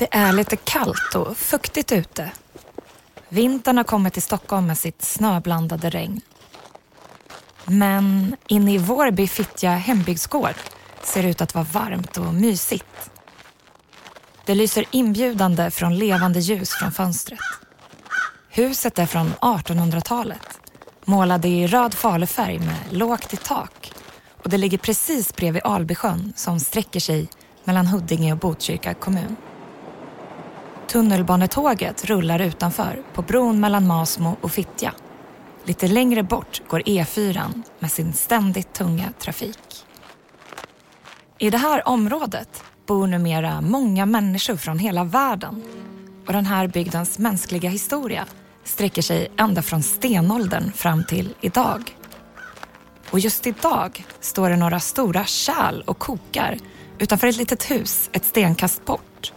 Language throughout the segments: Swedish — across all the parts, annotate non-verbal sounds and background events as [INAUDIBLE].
Det är lite kallt och fuktigt ute. Vintern har kommit till Stockholm med sitt snöblandade regn. Men inne i Vårby Fittja hembygdsgård ser det ut att vara varmt och mysigt. Det lyser inbjudande från levande ljus från fönstret. Huset är från 1800-talet, målade i röd falufärg med lågt i tak och det ligger precis bredvid Albysjön som sträcker sig mellan Huddinge och Botkyrka kommun. Tunnelbanetåget rullar utanför på bron mellan Masmo och Fittja. Lite längre bort går E4 med sin ständigt tunga trafik. I det här området bor numera många människor från hela världen och den här bygdens mänskliga historia sträcker sig ända från stenåldern fram till idag. Och just idag står det några stora kärl och kokar utanför ett litet hus ett stenkast bort.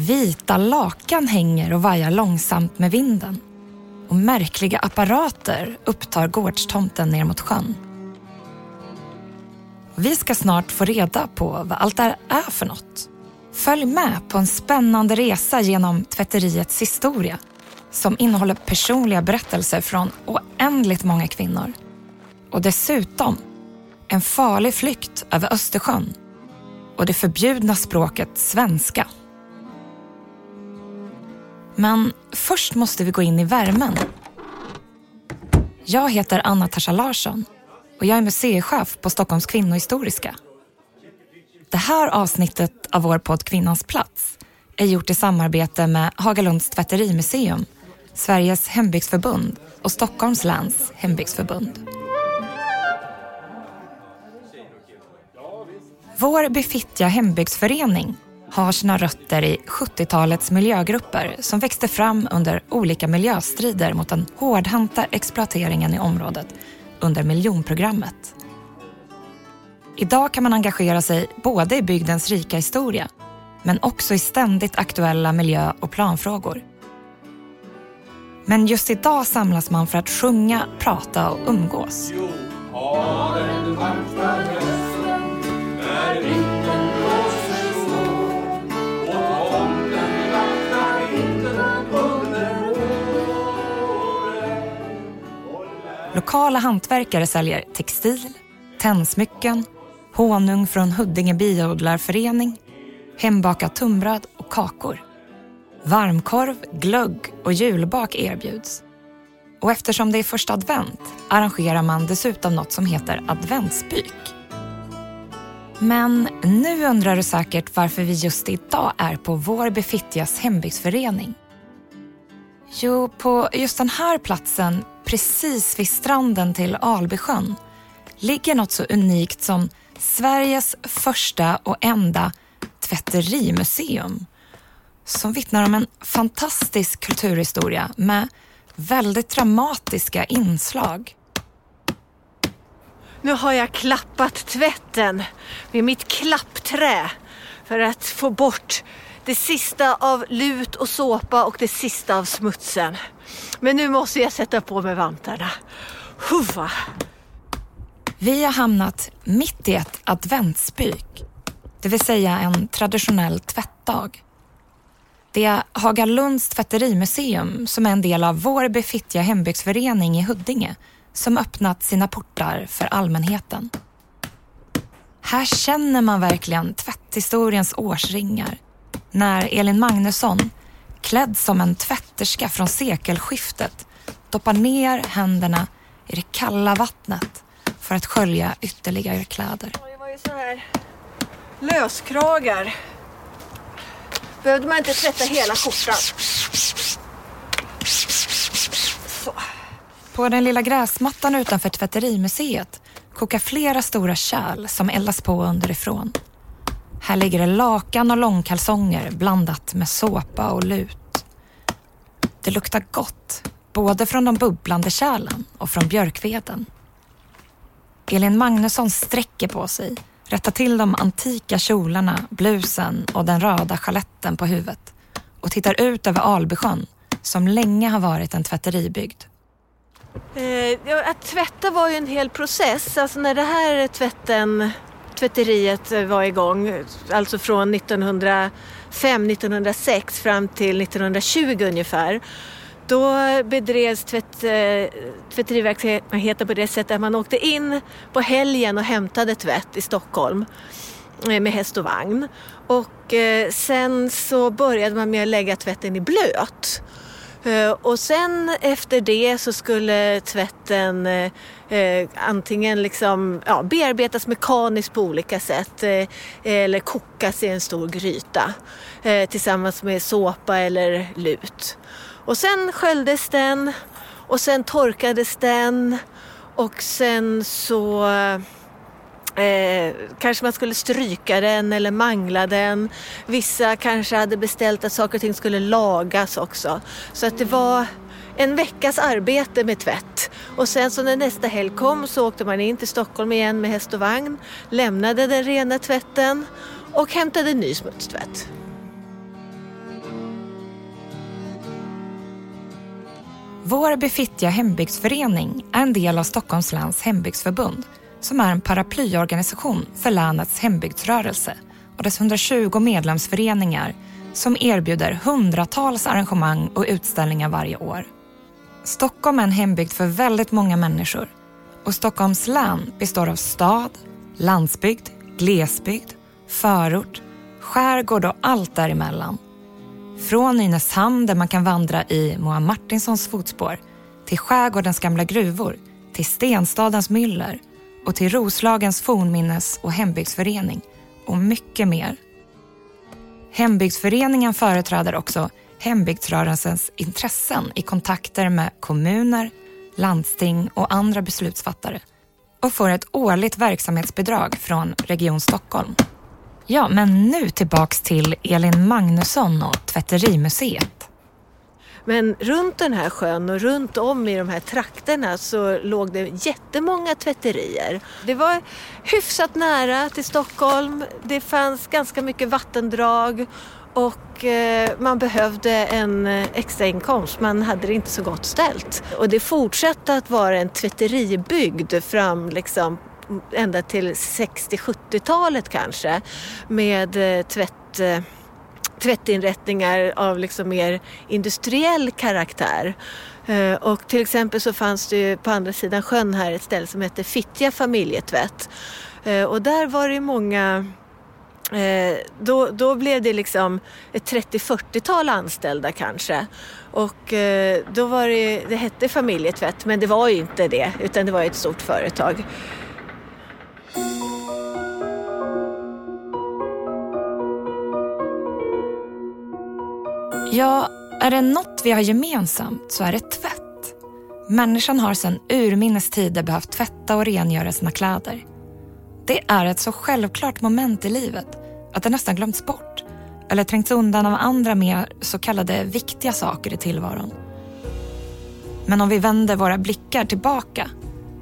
Vita lakan hänger och vajar långsamt med vinden och märkliga apparater upptar gårdstomten ner mot sjön. Vi ska snart få reda på vad allt det här är för något. Följ med på en spännande resa genom tvätteriets historia som innehåller personliga berättelser från oändligt många kvinnor. Och dessutom en farlig flykt över Östersjön och det förbjudna språket svenska. Men först måste vi gå in i värmen. Jag heter Anna Tasha Larsson och jag är museichef på Stockholms kvinnohistoriska. Det här avsnittet av vår podd Kvinnans plats är gjort i samarbete med Hagalunds tvätterimuseum, Sveriges hembygdsförbund och Stockholms läns hembygdsförbund. Vår befittiga hembygdsförening har sina rötter i 70-talets miljögrupper som växte fram under olika miljöstrider mot den hårdhänta exploateringen i området under miljonprogrammet. Idag kan man engagera sig både i bygdens rika historia men också i ständigt aktuella miljö och planfrågor. Men just idag samlas man för att sjunga, prata och umgås. Lokala hantverkare säljer textil, tändsmycken, honung från Huddinge biodlarförening, hembakat tunnbröd och kakor. Varmkorv, glögg och julbak erbjuds. Och eftersom det är första advent arrangerar man dessutom något som heter adventsbyk. Men nu undrar du säkert varför vi just idag är på vår Fittjas hembygdsförening. Jo, på just den här platsen, precis vid stranden till Albysjön, ligger något så unikt som Sveriges första och enda tvätterimuseum som vittnar om en fantastisk kulturhistoria med väldigt dramatiska inslag. Nu har jag klappat tvätten med mitt klappträ för att få bort det sista av lut och såpa och det sista av smutsen. Men nu måste jag sätta på mig vantarna. Huffa! Vi har hamnat mitt i ett adventsbyk, det vill säga en traditionell tvättdag. Det är Hagalunds tvätterimuseum som är en del av vår befittiga hembygdsförening i Huddinge som öppnat sina portar för allmänheten. Här känner man verkligen tvätthistoriens årsringar när Elin Magnusson, klädd som en tvätterska från sekelskiftet, doppar ner händerna i det kalla vattnet för att skölja ytterligare kläder. Det var ju så här löskragar. Behövde man inte tvätta hela skjortan. Så. På den lilla gräsmattan utanför tvätterimuseet kokar flera stora kärl som eldas på underifrån. Här ligger det lakan och långkalsonger blandat med såpa och lut. Det luktar gott, både från de bubblande kärlen och från björkveden. Elin Magnusson sträcker på sig, rättar till de antika kjolarna, blusen och den röda chaletten på huvudet och tittar ut över Albysjön som länge har varit en tvätteribygd. Eh, att tvätta var ju en hel process. Alltså när det här tvätten, tvätteriet eh, var igång, alltså från 1905-1906 fram till 1920 ungefär. Då bedrevs tvätt, eh, tvätteriverksamheten på det sättet att man åkte in på helgen och hämtade tvätt i Stockholm eh, med häst och vagn. Och sen så började man med att lägga tvätten i blöt. Eh, och sen efter det så skulle tvätten eh, eh, antingen liksom, ja, bearbetas mekaniskt på olika sätt eh, eller kokas i en stor gryta eh, tillsammans med såpa eller lut. Och sen sköljdes den och sen torkades den och sen så Eh, kanske man skulle stryka den eller mangla den. Vissa kanske hade beställt att saker och ting skulle lagas också. Så att det var en veckas arbete med tvätt. Och sen så när nästa helg kom så åkte man in till Stockholm igen med häst och vagn, lämnade den rena tvätten och hämtade ny smutstvätt. Vår befittiga hembygdsförening är en del av Stockholms läns hembygdsförbund som är en paraplyorganisation för länets hembygdsrörelse och dess 120 medlemsföreningar som erbjuder hundratals arrangemang och utställningar varje år. Stockholm är en hembygd för väldigt många människor och Stockholms län består av stad, landsbygd, glesbygd, förort, skärgård och allt däremellan. Från Nynäshamn där man kan vandra i Moa Martinsons fotspår till skärgårdens gamla gruvor, till Stenstadens myller och till Roslagens fornminnes och hembygdsförening och mycket mer. Hembygdsföreningen företräder också hembygdsrörelsens intressen i kontakter med kommuner, landsting och andra beslutsfattare och får ett årligt verksamhetsbidrag från Region Stockholm. Ja, men nu tillbaks till Elin Magnusson och Tvätterimuseet. Men runt den här sjön och runt om i de här trakterna så låg det jättemånga tvätterier. Det var hyfsat nära till Stockholm. Det fanns ganska mycket vattendrag och eh, man behövde en eh, extra inkomst. Man hade det inte så gott ställt. Och det fortsatte att vara en tvätteribygd fram liksom ända till 60-70-talet kanske med eh, tvätt tvättinrättningar av liksom mer industriell karaktär. Eh, och till exempel så fanns det ju på andra sidan sjön här ett ställe som hette Fittja familjetvätt. Eh, och där var det många eh, då, då blev det liksom ett 30-40-tal anställda kanske. Och då var det, det hette familjetvätt men det var ju inte det utan det var ett stort företag. Ja, är det något vi har gemensamt så är det tvätt. Människan har sedan urminnes tider behövt tvätta och rengöra sina kläder. Det är ett så självklart moment i livet att det nästan glömts bort eller trängts undan av andra mer så kallade viktiga saker i tillvaron. Men om vi vänder våra blickar tillbaka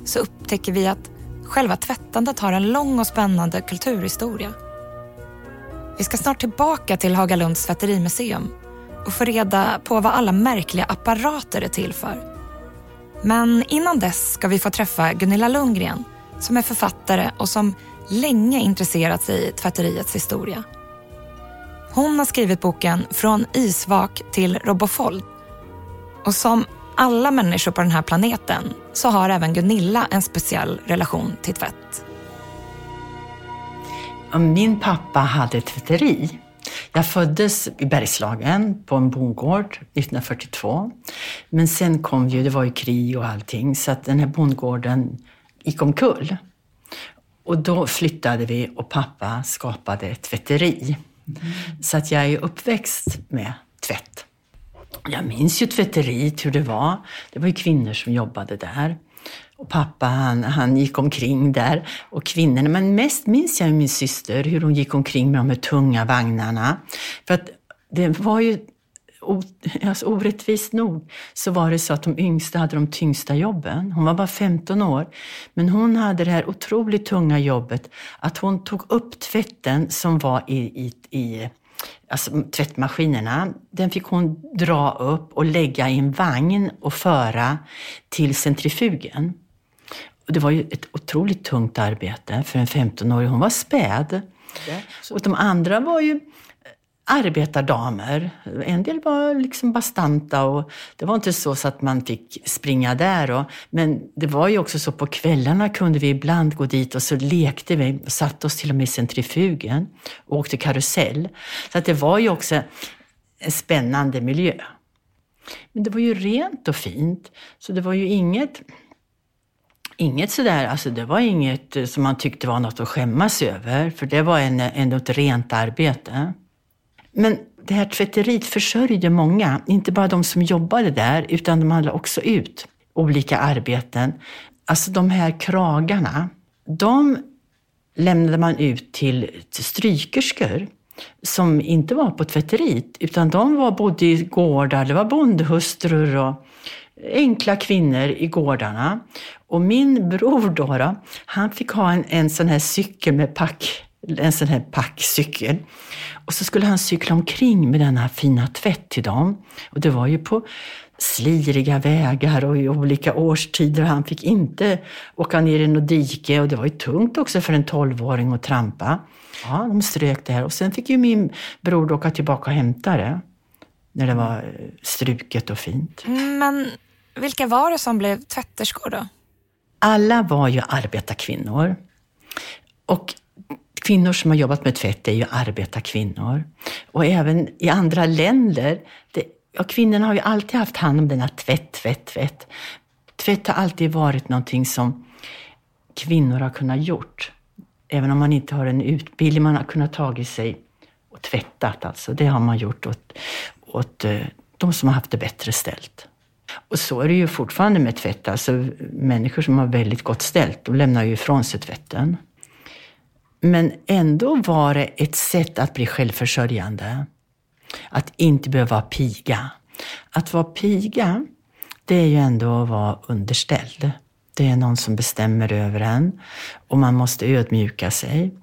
så upptäcker vi att själva tvättandet har en lång och spännande kulturhistoria. Vi ska snart tillbaka till Hagalunds tvätterimuseum och få reda på vad alla märkliga apparater är till för. Men innan dess ska vi få träffa Gunilla Lundgren som är författare och som länge intresserat sig i tvätteriets historia. Hon har skrivit boken Från isvak till robofold. Och som alla människor på den här planeten så har även Gunilla en speciell relation till tvätt. Min pappa hade tvätteri jag föddes i Bergslagen på en bondgård 1942. Men sen kom ju, det var ju krig och allting, så att den här bondgården gick omkull. Och då flyttade vi och pappa skapade ett tvätteri. Mm. Så att jag är uppväxt med tvätt. Jag minns ju tvätteriet, hur det var. Det var ju kvinnor som jobbade där. Och pappa han, han gick omkring där och kvinnorna, men mest minns jag min syster, hur hon gick omkring med de här tunga vagnarna. För att det var ju alltså orättvist nog så var det så att de yngsta hade de tyngsta jobben. Hon var bara 15 år. Men hon hade det här otroligt tunga jobbet att hon tog upp tvätten som var i, i, i alltså tvättmaskinerna. Den fick hon dra upp och lägga i en vagn och föra till centrifugen. Det var ju ett otroligt tungt arbete för en 15-åring. Hon var späd. Och de andra var ju arbetardamer. En del var liksom bastanta och det var inte så, så att man fick springa där. Och, men det var ju också så på kvällarna kunde vi ibland gå dit och så lekte vi, och satte oss till och med i centrifugen och åkte karusell. Så att det var ju också en spännande miljö. Men det var ju rent och fint, så det var ju inget Inget sådär, alltså det var inget eh, som man tyckte var något att skämmas över, för det var en, eh, ändå ett rent arbete. Men det här tvätteriet försörjde många, inte bara de som jobbade där, utan de hade också ut olika arbeten. Alltså de här kragarna, de lämnade man ut till, till strykerskor som inte var på tvätteriet, utan de var bodde i gårdar, det var bondhustrur och enkla kvinnor i gårdarna. Och min bror då, då han fick ha en, en sån här cykel med pack en sån här packcykel. Och så skulle han cykla omkring med denna fina tvätt till dem. Och det var ju på sliriga vägar och i olika årstider. Han fick inte åka ner i något dike och det var ju tungt också för en tolvåring att trampa. Ja, de strök det här och sen fick ju min bror åka tillbaka och hämta det. När det var eh, struket och fint. Men vilka var det som blev tvätterskor då? Alla var ju arbetarkvinnor. Och kvinnor som har jobbat med tvätt är ju arbetarkvinnor. Och även i andra länder, det, ja, kvinnorna har ju alltid haft hand om denna tvätt, tvätt, tvätt. Tvätt har alltid varit någonting som kvinnor har kunnat gjort. Även om man inte har en utbildning, man har kunnat tagit sig och tvättat alltså. Det har man gjort åt, åt eh, de som har haft det bättre ställt. Och så är det ju fortfarande med tvätt. Alltså, människor som har väldigt gott ställt, de lämnar ju ifrån sig tvätten. Men ändå var det ett sätt att bli självförsörjande. Att inte behöva vara piga. Att vara piga, det är ju ändå att vara underställd. Det är någon som bestämmer över en och man måste ödmjuka sig.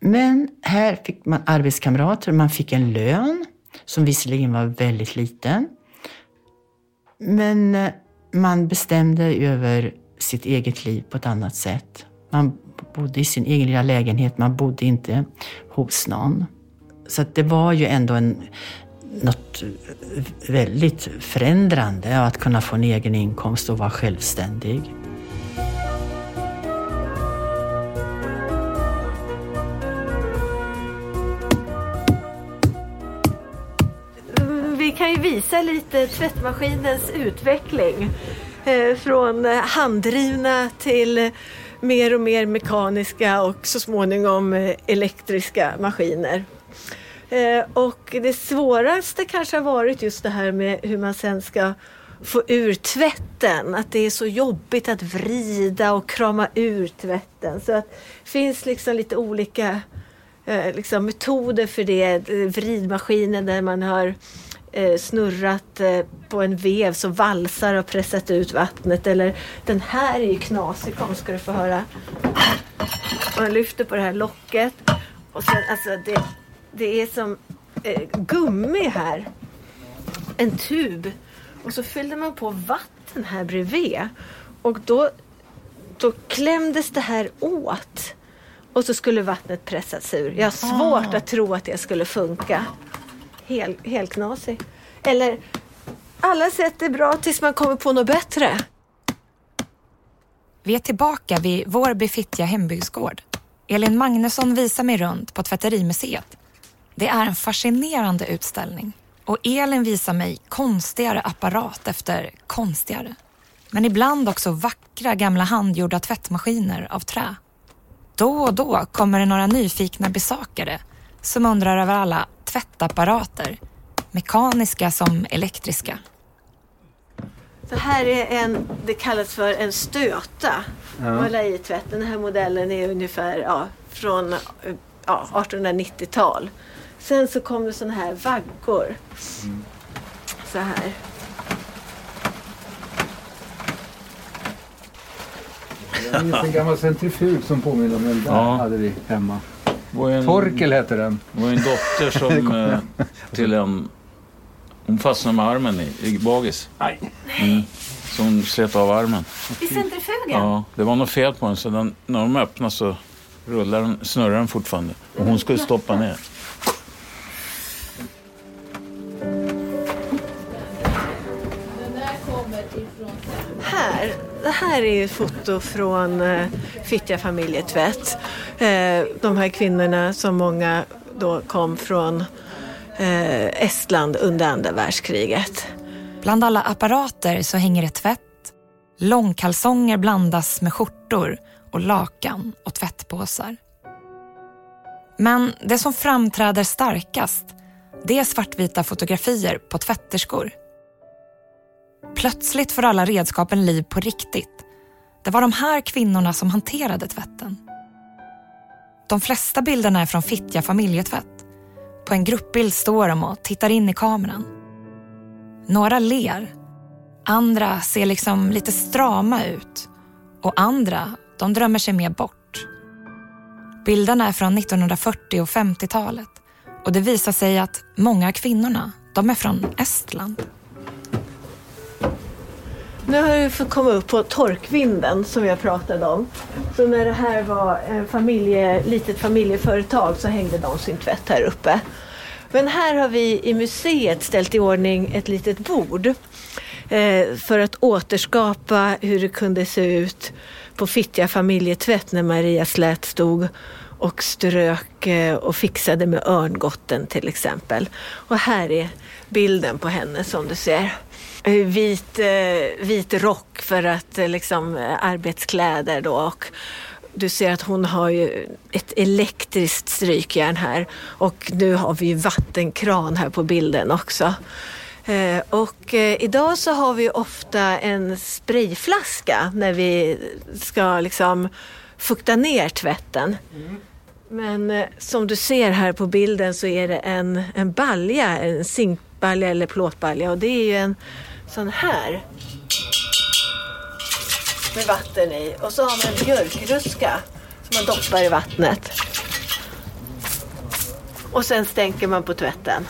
Men här fick man arbetskamrater, man fick en lön som visserligen var väldigt liten. Men eh, man bestämde över sitt eget liv på ett annat sätt. Man bodde i sin egen lilla lägenhet, man bodde inte hos någon. Så det var ju ändå en, något väldigt förändrande att kunna få en egen inkomst och vara självständig. Visa lite tvättmaskinens utveckling. Eh, från eh, handdrivna till mer och mer mekaniska och så småningom eh, elektriska maskiner. Och det svåraste kanske har varit just det här med hur man sen ska få ur tvätten. Att det är så jobbigt att vrida och krama ur tvätten. Så att det finns liksom lite olika eh, liksom metoder för det. Vridmaskiner där man har eh, snurrat eh, på en vev så valsar och pressat ut vattnet. Eller den här är ju knasig, kom ska du få höra. Man lyfter på det här locket och sen alltså det, det är som eh, gummi här. En tub. Och så fyllde man på vatten här bredvid. Och då, då klämdes det här åt. Och så skulle vattnet pressas ur. Jag har svårt ah. att tro att det skulle funka hel, helt knasig. Eller alla sätt är bra tills man kommer på något bättre. Vi är tillbaka vid vår befittiga hembygdsgård. Elin Magnusson visar mig runt på Tvätterimuseet. Det är en fascinerande utställning och Elin visar mig konstigare apparat efter konstigare. Men ibland också vackra gamla handgjorda tvättmaskiner av trä. Då och då kommer det några nyfikna besökare som undrar över alla tvättapparater mekaniska som elektriska. Det här är en, det kallas för en stöta. Ja. i tvätten. Den här modellen är ungefär ja, från ja, 1890-tal. Sen så kom det sådana här vaggor. Mm. Så här. en gammal centrifug som påminner om den där ja. hade vi hemma. En, Torkel hette den. Det var en dotter som [LAUGHS] eh, till en... Hon fastnade med armen i, i bagis. Nej. Mm. Så hon slet av armen. I centrifugen? Ja, det var något fel på den så den, när de öppnade så rullar den, snurrar den fortfarande. Och hon skulle stoppa ner. Det här är ett foto från eh, Fittja familjetvätt. Eh, de här kvinnorna som många då kom från eh, Estland under andra världskriget. Bland alla apparater så hänger det tvätt. Långkalsonger blandas med skjortor och lakan och tvättpåsar. Men det som framträder starkast det är svartvita fotografier på tvätterskor. Plötsligt får alla redskapen liv på riktigt. Det var de här kvinnorna som hanterade tvätten. De flesta bilderna är från Fittja familjetvätt. På en gruppbild står de och tittar in i kameran. Några ler. Andra ser liksom lite strama ut. Och andra, de drömmer sig mer bort. Bilderna är från 1940 och 50-talet. Och det visar sig att många av kvinnorna, de är från Estland. Nu har vi fått komma upp på torkvinden som jag pratade om. Så när det här var ett familje, litet familjeföretag så hängde de sin tvätt här uppe. Men här har vi i museet ställt i ordning ett litet bord eh, för att återskapa hur det kunde se ut på Fittja familjetvätt när Maria Slät stod och strök eh, och fixade med örngotten till exempel. Och här är bilden på henne som du ser. Eh, vit, eh, vit rock för att eh, liksom arbetskläder då och du ser att hon har ju ett elektriskt strykjärn här och nu har vi ju vattenkran här på bilden också. Och idag så har vi ofta en sprayflaska när vi ska liksom fukta ner tvätten. Men som du ser här på bilden så är det en, en balja, en zinkbalja eller plåtbalja och det är ju en sån här med vatten i och så har man en björkruska som man doppar i vattnet. Och sen stänker man på tvätten.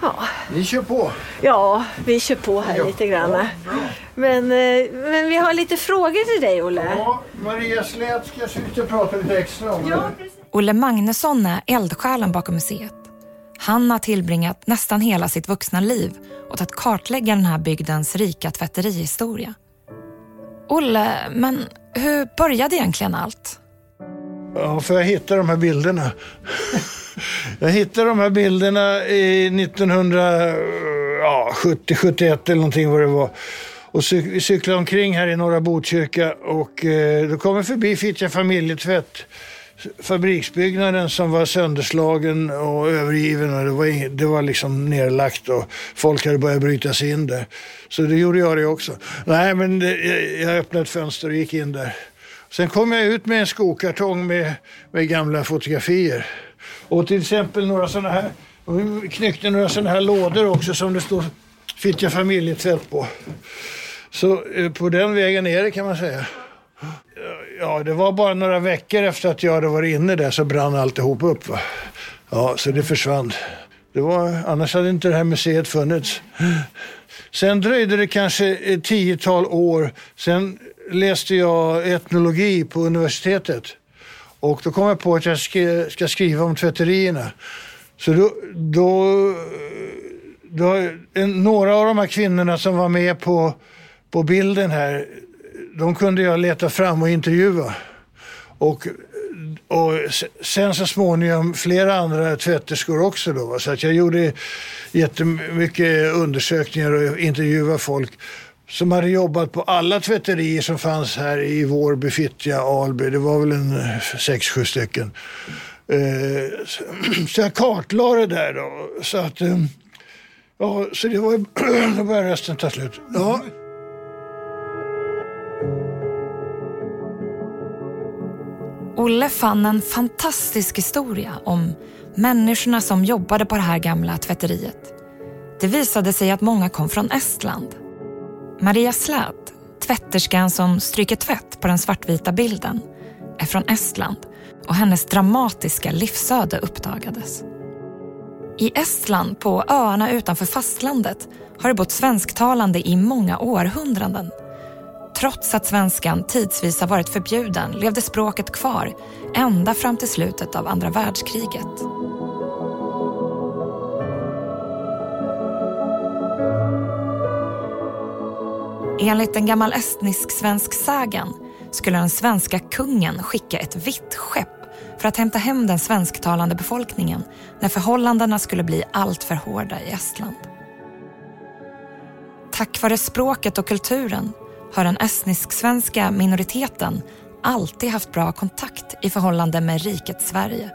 Ja. Vi kör på. Ja, vi kör på här ja. lite grann. Ja, men, eh, men vi har lite frågor till dig, Olle. Ja, Maria Slät ska se ut och prata lite extra om ja, Olle Magnusson är eldsjälen bakom museet. Han har tillbringat nästan hela sitt vuxna liv åt att kartlägga den här bygdens rika tvätterihistoria. Olle, men hur började egentligen allt? Ja, för jag hittade de här bilderna. [LAUGHS] jag hittade de här bilderna i 1970, 71 eller någonting vad det var. Och vi cyklade omkring här i norra Botkyrka och eh, då kom vi förbi Fittja familjetvätt fabriksbyggnaden som var sönderslagen och övergiven och det var, det var liksom nerlagt och folk hade börjat bryta sig in där. Så det gjorde jag det också. Nej, men det, jag öppnade ett fönster och gick in där. Sen kom jag ut med en skokartong med, med gamla fotografier. Och till exempel några sådana här, och vi knyckte några sådana här lådor också som det står Fittja familjetvätt på. Så eh, på den vägen är det kan man säga. Ja, det var bara några veckor efter att jag hade varit inne där så brann alltihop upp. Va? Ja, så det försvann. Det var, annars hade inte det här museet funnits. Sen dröjde det kanske ett tiotal år. Sen läste jag etnologi på universitetet. Och då kom jag på att jag ska skriva om tvätterierna. Så då, då, då en, några av de här kvinnorna som var med på, på bilden här de kunde jag leta fram och intervjua. Och, och sen så småningom flera andra tvätterskor också då. Så att jag gjorde jättemycket undersökningar och intervjuade folk som hade jobbat på alla tvätterier som fanns här i Vårby, Fittja, Alby. Det var väl en eh, sex, sju stycken. Eh, så jag kartlade det där då. Så att, eh, Ja, så det var [CLEARS THROAT] då började rösten ta slut. Ja. Olle fann en fantastisk historia om människorna som jobbade på det här gamla tvätteriet. Det visade sig att många kom från Estland. Maria Slät, tvätterskan som stryker tvätt på den svartvita bilden, är från Estland och hennes dramatiska livsöde uppdagades. I Estland, på öarna utanför fastlandet, har det bott svensktalande i många århundraden. Trots att svenskan tidsvis har varit förbjuden levde språket kvar ända fram till slutet av andra världskriget. Enligt en gammal estnisk-svensk sagan skulle den svenska kungen skicka ett vitt skepp för att hämta hem den svensktalande befolkningen när förhållandena skulle bli alltför hårda i Estland. Tack vare språket och kulturen har den estnisk-svenska minoriteten alltid haft bra kontakt i förhållande med riket Sverige.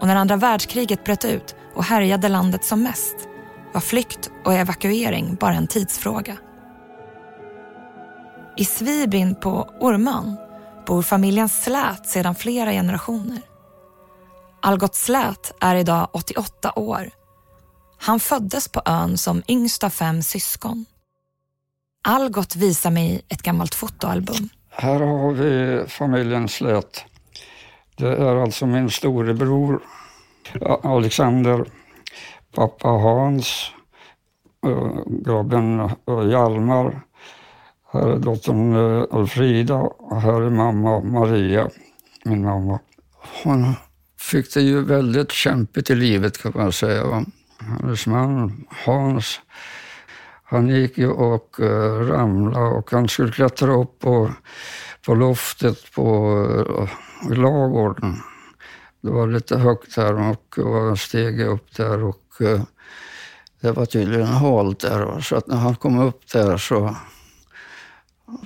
Och när andra världskriget bröt ut och härjade landet som mest var flykt och evakuering bara en tidsfråga. I Svibyn på Ormön bor familjen Slät sedan flera generationer. Algot Slät är idag 88 år. Han föddes på ön som yngst av fem syskon. Algot visar mig ett gammalt fotoalbum. Här har vi familjen Slät. Det är alltså min storebror Alexander, pappa Hans, grabben Hjalmar, här är dottern Alfrida och här är mamma Maria, min mamma. Hon fick det ju väldigt kämpigt i livet kan man säga. Hennes man Hans, han gick ju och eh, ramlade och han skulle klättra upp på, på loftet på eh, lagården. Det var lite högt här och han steg upp där och eh, det var tydligen halt där. Så att när han kom upp där så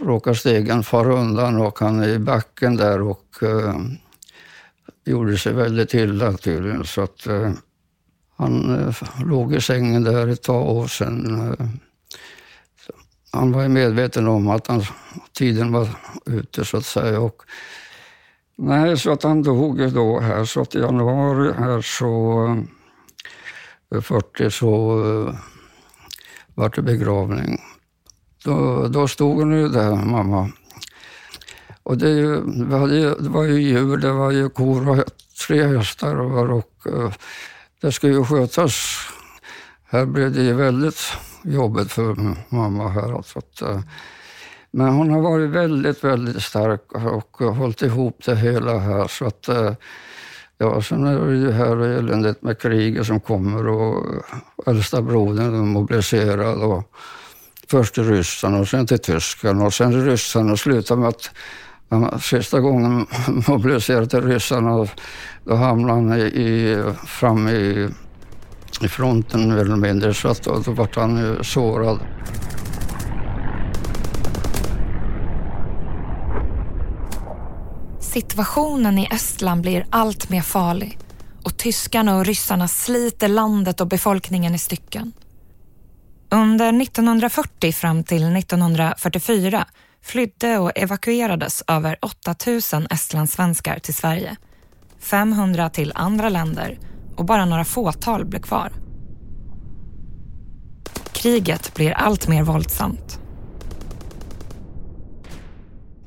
råkade stegen fara undan och han är i backen där och gjorde sig väldigt illa tydligen. Så att han låg i sängen där ett tag och sen han var medveten om att han, tiden var ute så att säga. Och, nej, så att han dog då här. Så att i januari här så eh, 40 så eh, var det begravning. Då, då stod hon ju där, mamma. Och det, det, hade, det var ju djur, det var ju kor och tre hästar och, och eh, det skulle ju skötas. Här blev det ju väldigt jobbigt för mamma här. Alltså att, eh, men hon har varit väldigt, väldigt stark och hållit ihop det hela här. Så att, eh, ja, sen är det ju här eländet med kriget som kommer och eh, äldsta brodern är mobiliserad. Och, först till Ryssland och sen till Tyskland och sen till Ryssland och slutade med att sista gången [LAUGHS] mobiliserade till ryssarna, då hamnade han i, i, fram i, i fronten mer eller mindre, så att då, då var han ju sårad. Situationen i Estland blir allt mer farlig och tyskarna och ryssarna sliter landet och befolkningen i stycken. Under 1940 fram till 1944 flydde och evakuerades över 8000 estlandssvenskar till Sverige. 500 till andra länder och bara några fåtal blev kvar. Kriget blir allt mer våldsamt.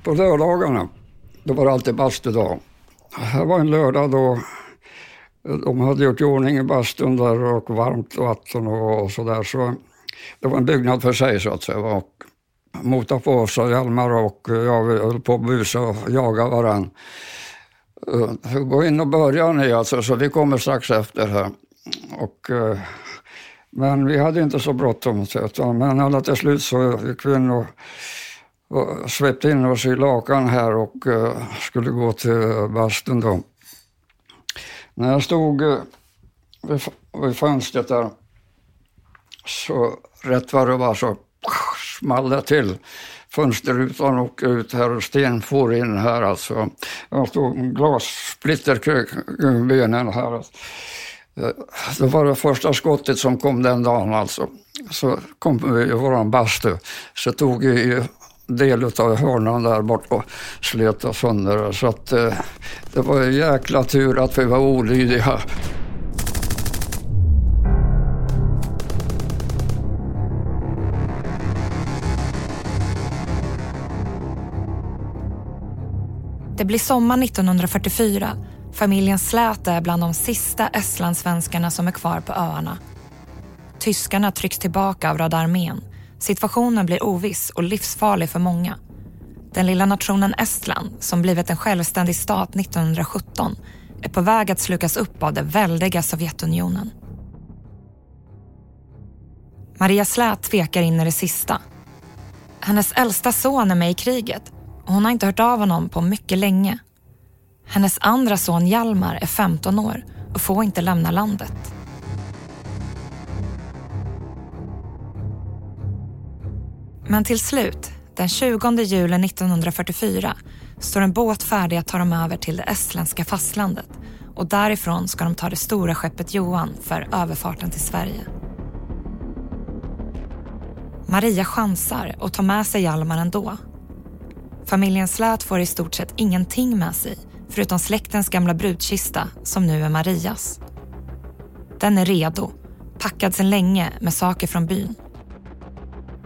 På lördagarna, då var det alltid bastudag. Här var en lördag då de hade gjort i ordning i bastun där och varmt vatten och sådär. Så det var en byggnad för sig så att säga. Och mota på oss och Hjalmar och jag höll på att busa och jaga varann. Eh, gå in och börja ni alltså, så vi kommer strax efter här. Och, eh, men vi hade inte så bråttom. Men alla till slut så gick vi in och, och svepte in oss i lakan här och eh, skulle gå till bastun då. När jag stod vid, vid fönstret där så rätt vad det var så small det till. Fönsterrutan åkte ut här och sten for in här alltså. Jag stod glassplitter kring benen här. Eh, det var det första skottet som kom den dagen alltså. Så kom vi i vår bastu, så tog vi del av hörnan där bort och slet sönder. Så att, eh, det var en jäkla tur att vi var olydiga. Det blir sommar 1944. Familjen Slät är bland de sista estlandssvenskarna som är kvar på öarna. Tyskarna trycks tillbaka av Röda armén. Situationen blir oviss och livsfarlig för många. Den lilla nationen Estland, som blivit en självständig stat 1917, är på väg att slukas upp av det väldiga Sovjetunionen. Maria Slät tvekar in i det sista. Hennes äldsta son är med i kriget och hon har inte hört av honom på mycket länge. Hennes andra son Hjalmar är 15 år och får inte lämna landet. Men till slut, den 20 juli 1944, står en båt färdig att ta dem över till det estländska fastlandet och därifrån ska de ta det stora skeppet Johan för överfarten till Sverige. Maria chansar och tar med sig Hjalmar ändå. Familjen Slät får i stort sett ingenting med sig förutom släktens gamla brudkista som nu är Marias. Den är redo, packad sedan länge med saker från byn.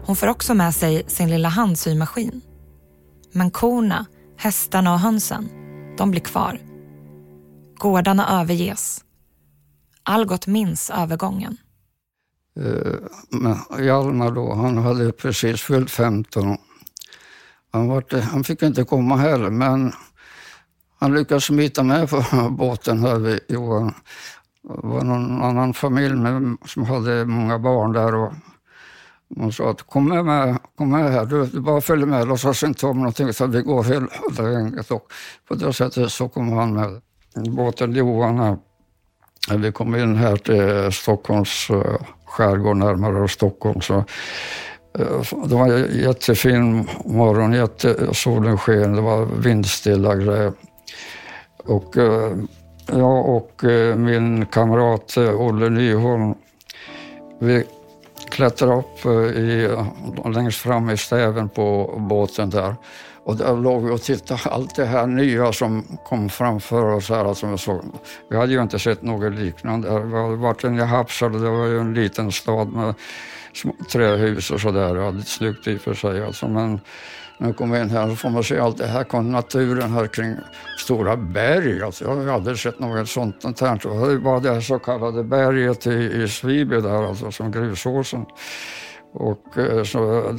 Hon får också med sig sin lilla handsymaskin. Men korna, hästarna och hönsen, de blir kvar. Gårdarna överges. Algot minns övergången. Uh, Hjalmar då, han hade precis fyllt 15. Han, var, han fick inte komma heller, men han lyckades smita med på [LAUGHS] båten här vid Johan. Det var någon annan familj med, som hade många barn där och man sa att kom med, med, kom med här, du, du bara följer med, låtsas inte om någonting så vi går hela gänget. Och på det sättet så kom han med. Båten Johan här. Vi kom in här till Stockholms eh, skärgård, närmare Stockholm. Så, Eh, det var en jättefin morgon, jätte, solen sken, det var vindstilla grejer. Och eh, jag och eh, min kamrat Olle Nyholm, vi klättrade upp i, längst fram i stäven på båten där. Och där låg vi och tittade allt det här nya som kom framför oss. Här, alltså, så, vi hade ju inte sett något liknande. Vi hade varit i Hapsal, det var ju en liten stad med små trähus och sådär. Det hade snyggt i och för sig alltså. Men när jag kom in här så får man se allt det här, naturen här kring stora berg. Alltså, jag har aldrig sett något sånt. Det var det här så kallade berget i, i Sviby där, alltså som grusåsen. Och eh, så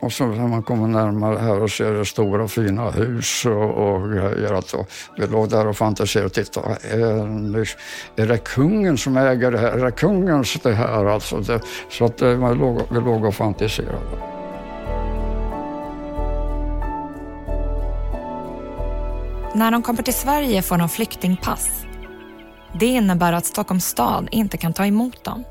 och så när man kommer närmare här och ser det stora fina hus och, och grejer. Alltså, vi låg där och fantiserade och tittade. Är, är det kungen som äger det här? Är det kungens det här? Alltså det, så att eh, man låg, vi låg och fantiserade. När de kommer till Sverige får de flyktingpass. Det innebär att Stockholms stad inte kan ta emot dem.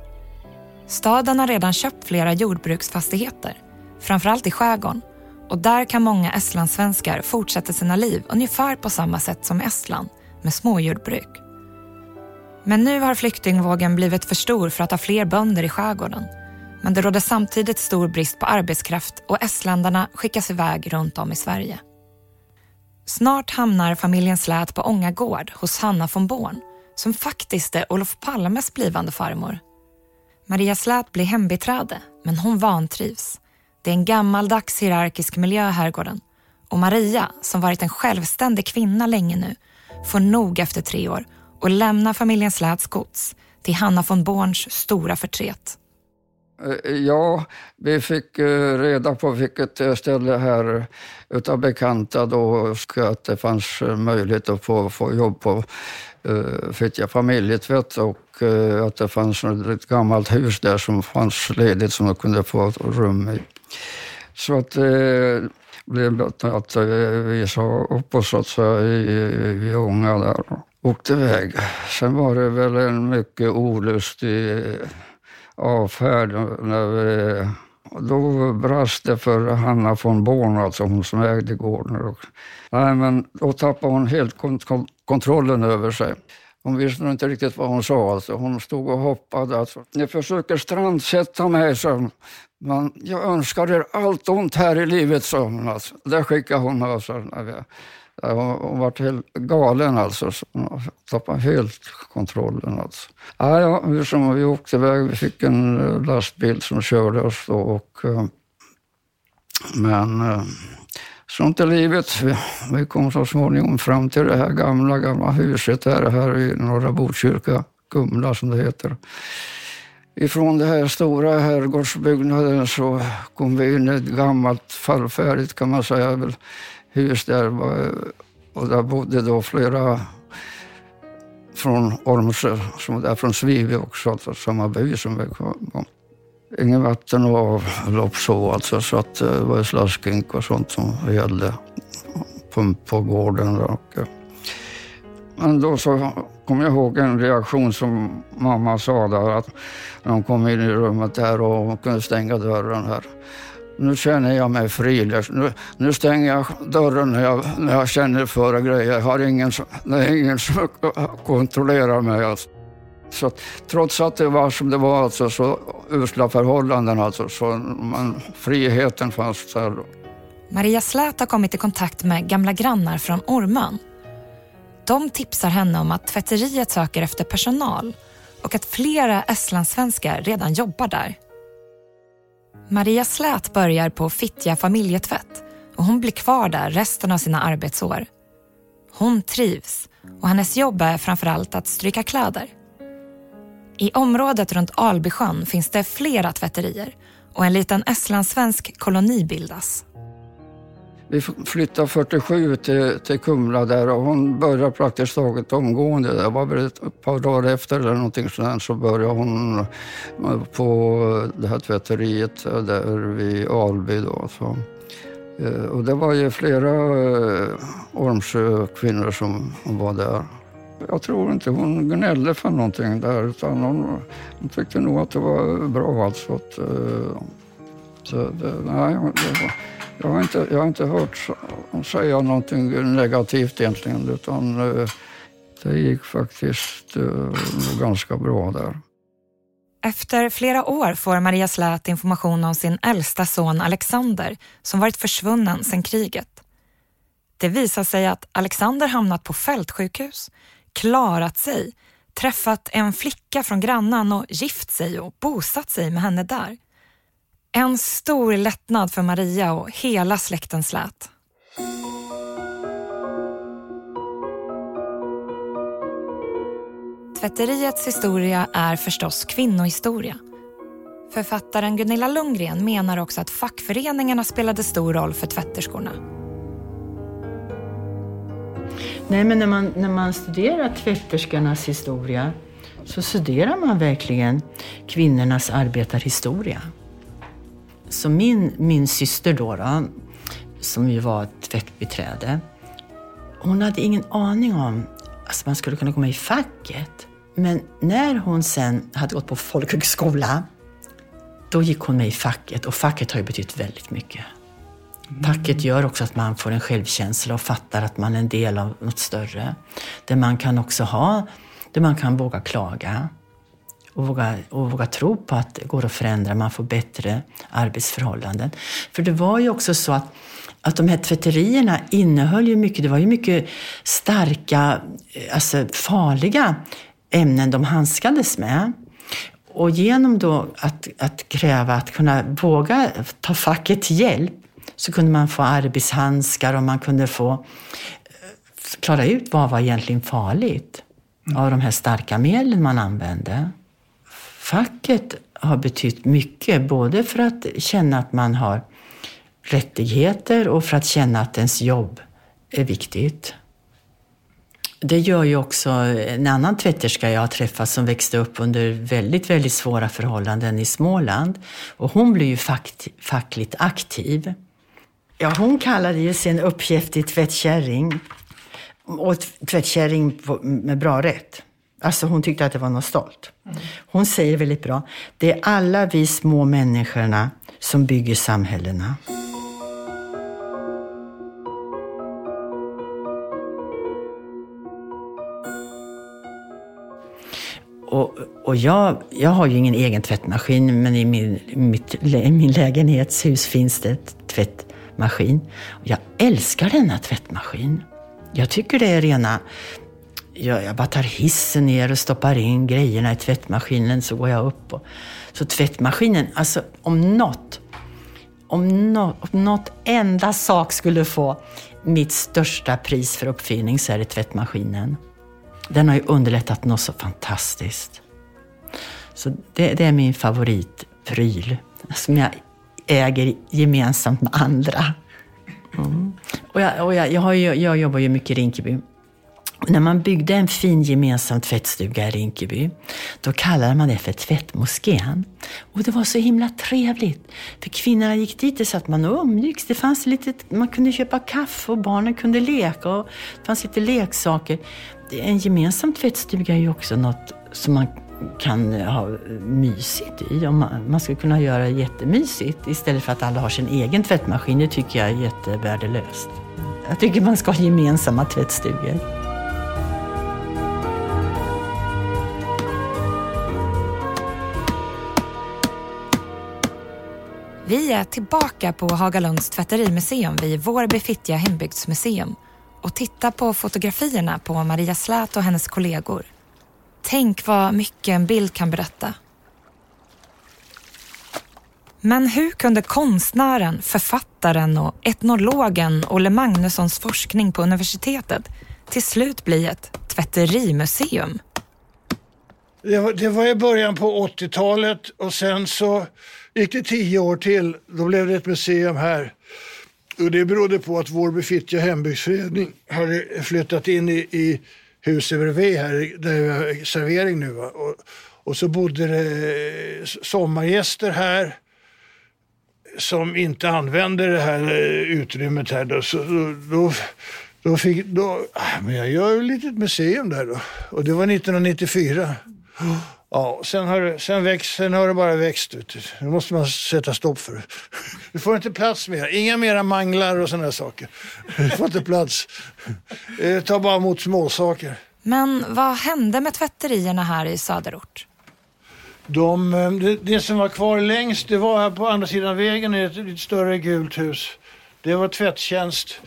Staden har redan köpt flera jordbruksfastigheter, framförallt i skärgården. Och där kan många estlandssvenskar fortsätta sina liv ungefär på samma sätt som Estland, med småjordbruk. Men nu har flyktingvågen blivit för stor för att ha fler bönder i skärgården. Men det råder samtidigt stor brist på arbetskraft och estländarna skickas iväg runt om i Sverige. Snart hamnar familjen Slät på Ångagård hos Hanna von Born som faktiskt är Olof Palmes blivande farmor. Maria Slät blir hembiträde, men hon vantrivs. Det är en gammaldags hierarkisk miljö i herrgården och Maria, som varit en självständig kvinna länge nu, får nog efter tre år och lämnar familjen Släts gods till Hanna von Borns stora förtret. Eh, ja, vi fick eh, reda på vilket eh, ställe här utav bekanta då att det fanns möjlighet att få, få jobb på uh, Fittja familjetvätt och Eh, att det fanns ett gammalt hus där som fanns ledigt som de kunde få rum i. Så att eh, det blev att eh, vi sa upp oss så att säga i, i Ånga där och åkte iväg. Sen var det väl en mycket olustig avfärd. När vi, då brast det för Hanna von Born, alltså hon som ägde gården. Och, nej, men då tappade hon helt kont kontrollen över sig hon visste nog inte riktigt vad hon sa. Alltså. Hon stod och hoppade. Alltså. Ni försöker strandsätta mig, så men jag önskar er allt ont här i livet, sa hon. Alltså. Där skickade hon alltså. Hon, hon var helt galen alltså. Hon tappade helt kontrollen. Alltså. Ja, ja, hur som vi åkte iväg. Vi fick en eh, lastbil som körde oss då. Och, eh, men eh, sånt är livet. Vi, kom så småningom fram till det här gamla, gamla huset här, här i norra Botkyrka, Kumla som det heter. Ifrån den här stora herrgårdsbyggnaden så kom vi in i ett gammalt fallfärdigt kan man säga hus där och där bodde då flera från Ormsö, som där från Svivi också, alltså samma by som vi kom. Ingen vatten och avlopp så alltså, så att eh, det var slaskink och sånt som gällde pump på gården. Och, eh. men då så kom jag ihåg en reaktion som mamma sa där, att när hon kom in i rummet där och kunde stänga dörren här. Nu känner jag mig fri. Nu, nu stänger jag dörren när jag, när jag känner för grejer. Jag har ingen, det är ingen som [LAUGHS] kontrollerar mig. Alltså. Så trots att det var som det var, alltså, så usla förhållanden, alltså, så man, friheten fanns där. Maria Slät har kommit i kontakt med gamla grannar från Orman. De tipsar henne om att tvätteriet söker efter personal och att flera estlandssvenskar redan jobbar där. Maria Slät börjar på Fittja familjetvätt och hon blir kvar där resten av sina arbetsår. Hon trivs och hennes jobb är framförallt att stryka kläder. I området runt Albysjön finns det flera tvätterier och en liten estlandssvensk koloni bildas. Vi flyttade 47 till, till Kumla där och hon började praktiskt taget omgående. Det var väl ett par dagar efter eller någonting sådant så började hon på det här tvätteriet där vid Alby. Då, så. Eh, och det var ju flera eh, Ormsjökvinnor Ormsjö kvinnor som var där. Jag tror inte hon gnällde för någonting där utan hon, hon tyckte nog att det var bra. Alltså att, eh, så det, eh, nej, det var, jag har inte, jag har inte hört säga någonting negativt egentligen utan eh, det gick faktiskt uh, ganska bra där. Efter flera år får Maria Slät information om sin äldsta son Alexander som varit försvunnen sedan kriget. Det visar sig att Alexander hamnat på fältsjukhus, klarat sig, träffat en flicka från grannan och gift sig och bosatt sig med henne där. En stor lättnad för Maria och hela släkten Slät. Tvätteriets historia är förstås kvinnohistoria. Författaren Gunilla Lundgren menar också att fackföreningarna spelade stor roll för tvätterskorna. Nej, men när man, när man studerar tvätterskornas historia så studerar man verkligen kvinnornas arbetarhistoria. Så min, min syster då, då, som ju var tvättbiträde, hon hade ingen aning om att alltså man skulle kunna komma i facket. Men när hon sen hade gått på folkhögskola, då gick hon med i facket och facket har ju betytt väldigt mycket. Tacket Facket gör också att man får en självkänsla och fattar att man är en del av något större. Där man kan också ha, där man kan våga klaga och våga, och våga tro på att det går att förändra, man får bättre arbetsförhållanden. För det var ju också så att, att de här tvätterierna innehöll ju mycket, det var ju mycket starka, eh, alltså farliga ämnen de handskades med. Och genom då att, att kräva att kunna våga ta facket till hjälp så kunde man få arbetshandskar och man kunde få eh, klara ut vad var egentligen farligt av de här starka medlen man använde facket har betytt mycket, både för att känna att man har rättigheter och för att känna att ens jobb är viktigt. Det gör ju också en annan tvätterska jag har träffat som växte upp under väldigt, väldigt svåra förhållanden i Småland. Och hon blev ju fack, fackligt aktiv. Ja, hon kallade ju sin uppkäftig tvättkärring och tvättkärring med bra rätt. Alltså hon tyckte att det var något stolt. Hon säger väldigt bra, det är alla vi små människorna som bygger samhällena. Och, och jag, jag har ju ingen egen tvättmaskin, men i min, mitt, i min lägenhetshus finns det ett tvättmaskin. Jag älskar denna tvättmaskin. Jag tycker det är rena... Jag, jag bara tar hissen ner och stoppar in grejerna i tvättmaskinen så går jag upp. Och, så tvättmaskinen, alltså om något, om, no, om något enda sak skulle få mitt största pris för uppfinning så är det tvättmaskinen. Den har ju underlättat något så fantastiskt. Så det, det är min favoritpryl som jag äger gemensamt med andra. Mm. Och jag, och jag, jag, har ju, jag jobbar ju mycket i Rinkeby. När man byggde en fin gemensam tvättstuga i Rinkeby, då kallade man det för tvättmoskén. Och det var så himla trevligt. För kvinnorna gick dit, och satt man och umgicks. Det fanns lite, man kunde köpa kaffe och barnen kunde leka och det fanns lite leksaker. En gemensam tvättstuga är ju också något som man kan ha mysigt i. Man, skulle ska kunna göra jättemysigt istället för att alla har sin egen tvättmaskin. Det tycker jag är jättevärdelöst. Jag tycker man ska ha gemensamma tvättstugor. Vi är tillbaka på Hagalunds tvätterimuseum vid Vårby Fittja hembygdsmuseum och tittar på fotografierna på Maria Slät och hennes kollegor. Tänk vad mycket en bild kan berätta. Men hur kunde konstnären, författaren och etnologen Olle Magnussons forskning på universitetet till slut bli ett tvätterimuseum? Det var, det var i början på 80-talet och sen så gick det tio år till. Då blev det ett museum här. Och det berodde på att vår befintliga hembygdsförening hade flyttat in i, i huset bredvid här, där vi har servering nu. Och, och så bodde det sommargäster här som inte använde det här eh, utrymmet här. Då, så, då, då, då fick, då, ah, men jag gör ett litet museum där då. Och det var 1994. Ja, sen har, det, sen, växt, sen har det bara växt. Ut. Det måste man sätta stopp för. Du får inte plats mer. Inga mera manglar och sådana saker. Du får inte plats. Ta bara emot småsaker. Men vad hände med tvätterierna här i söderort? De, eh, det, det, som var kvar längst, det var här på andra sidan vägen i ett lite större gult hus. Det var tvättjänst.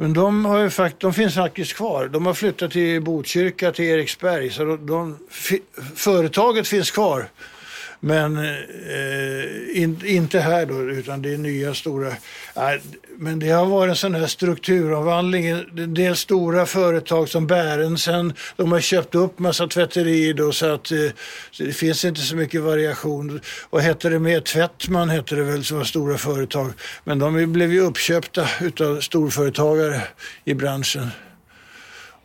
Men de, har ju fakt de finns faktiskt kvar. De har flyttat till Botkyrka, till Eriksberg. Så de, de företaget finns kvar. Men eh, in, inte här då, utan det är nya stora. Eh, men det har varit en sån här strukturomvandling. En del stora företag som Bärensen, de har köpt upp massa tvätterier då så att eh, det finns inte så mycket variation. Och hette det mer Tvättman hette det väl som var stora företag. Men de blev ju uppköpta utav storföretagare i branschen.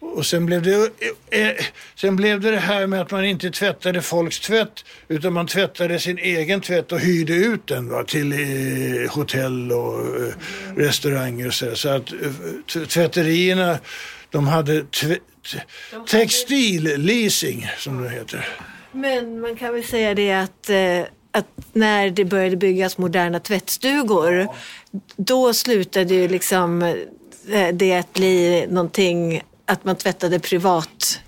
Och sen blev, det, eh, eh, sen blev det det här med att man inte tvättade folks tvätt utan man tvättade sin egen tvätt och hyrde ut den va, till eh, hotell och eh, restauranger och så. Så att eh, tvätterierna de hade tv, textilleasing som det heter. Men man kan väl säga det att eh, att när det började byggas moderna tvättstugor, ja. då slutade ju liksom det att bli någonting att man tvättade privat.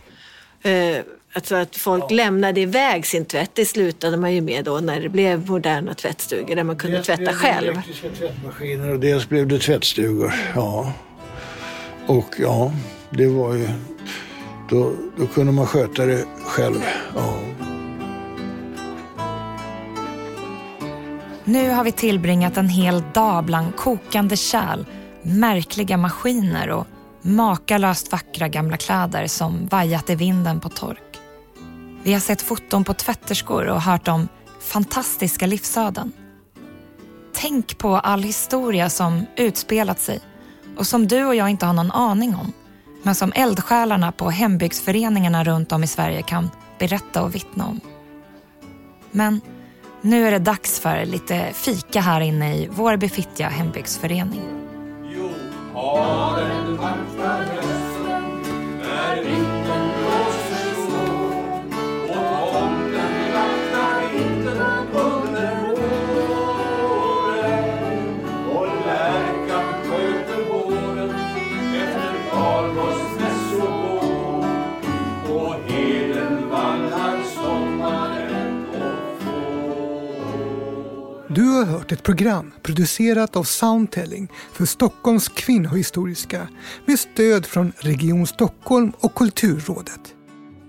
Eh, alltså att folk ja. lämnade iväg sin tvätt. Det slutade man ju med då när det blev moderna tvättstugor där man kunde dels tvätta själv. Dels blev det elektriska tvättmaskiner och dels blev det tvättstugor. Ja. Och ja, det var ju... Då, då kunde man sköta det själv. Ja. Nu har vi tillbringat en hel dag bland kokande kärl, märkliga maskiner och makalöst vackra gamla kläder som vajat i vinden på tork. Vi har sett foton på tvätterskor och hört om fantastiska livsöden. Tänk på all historia som utspelat sig och som du och jag inte har någon aning om men som eldsjälarna på hembygdsföreningarna runt om i Sverige kan berätta och vittna om. Men nu är det dags för lite fika här inne i vår befintliga hembygdsförening. Har den vackra rösten när har hört ett program producerat av Soundtelling för Stockholms kvinnohistoriska med stöd från Region Stockholm och Kulturrådet.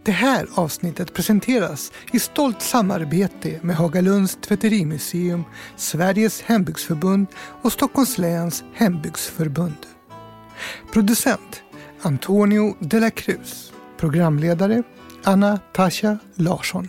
Det här avsnittet presenteras i stolt samarbete med Hagalunds tvätterimuseum, Sveriges hembygdsförbund och Stockholms läns hembygdsförbund. Producent Antonio de la Cruz. Programledare Anna Tasha Larsson.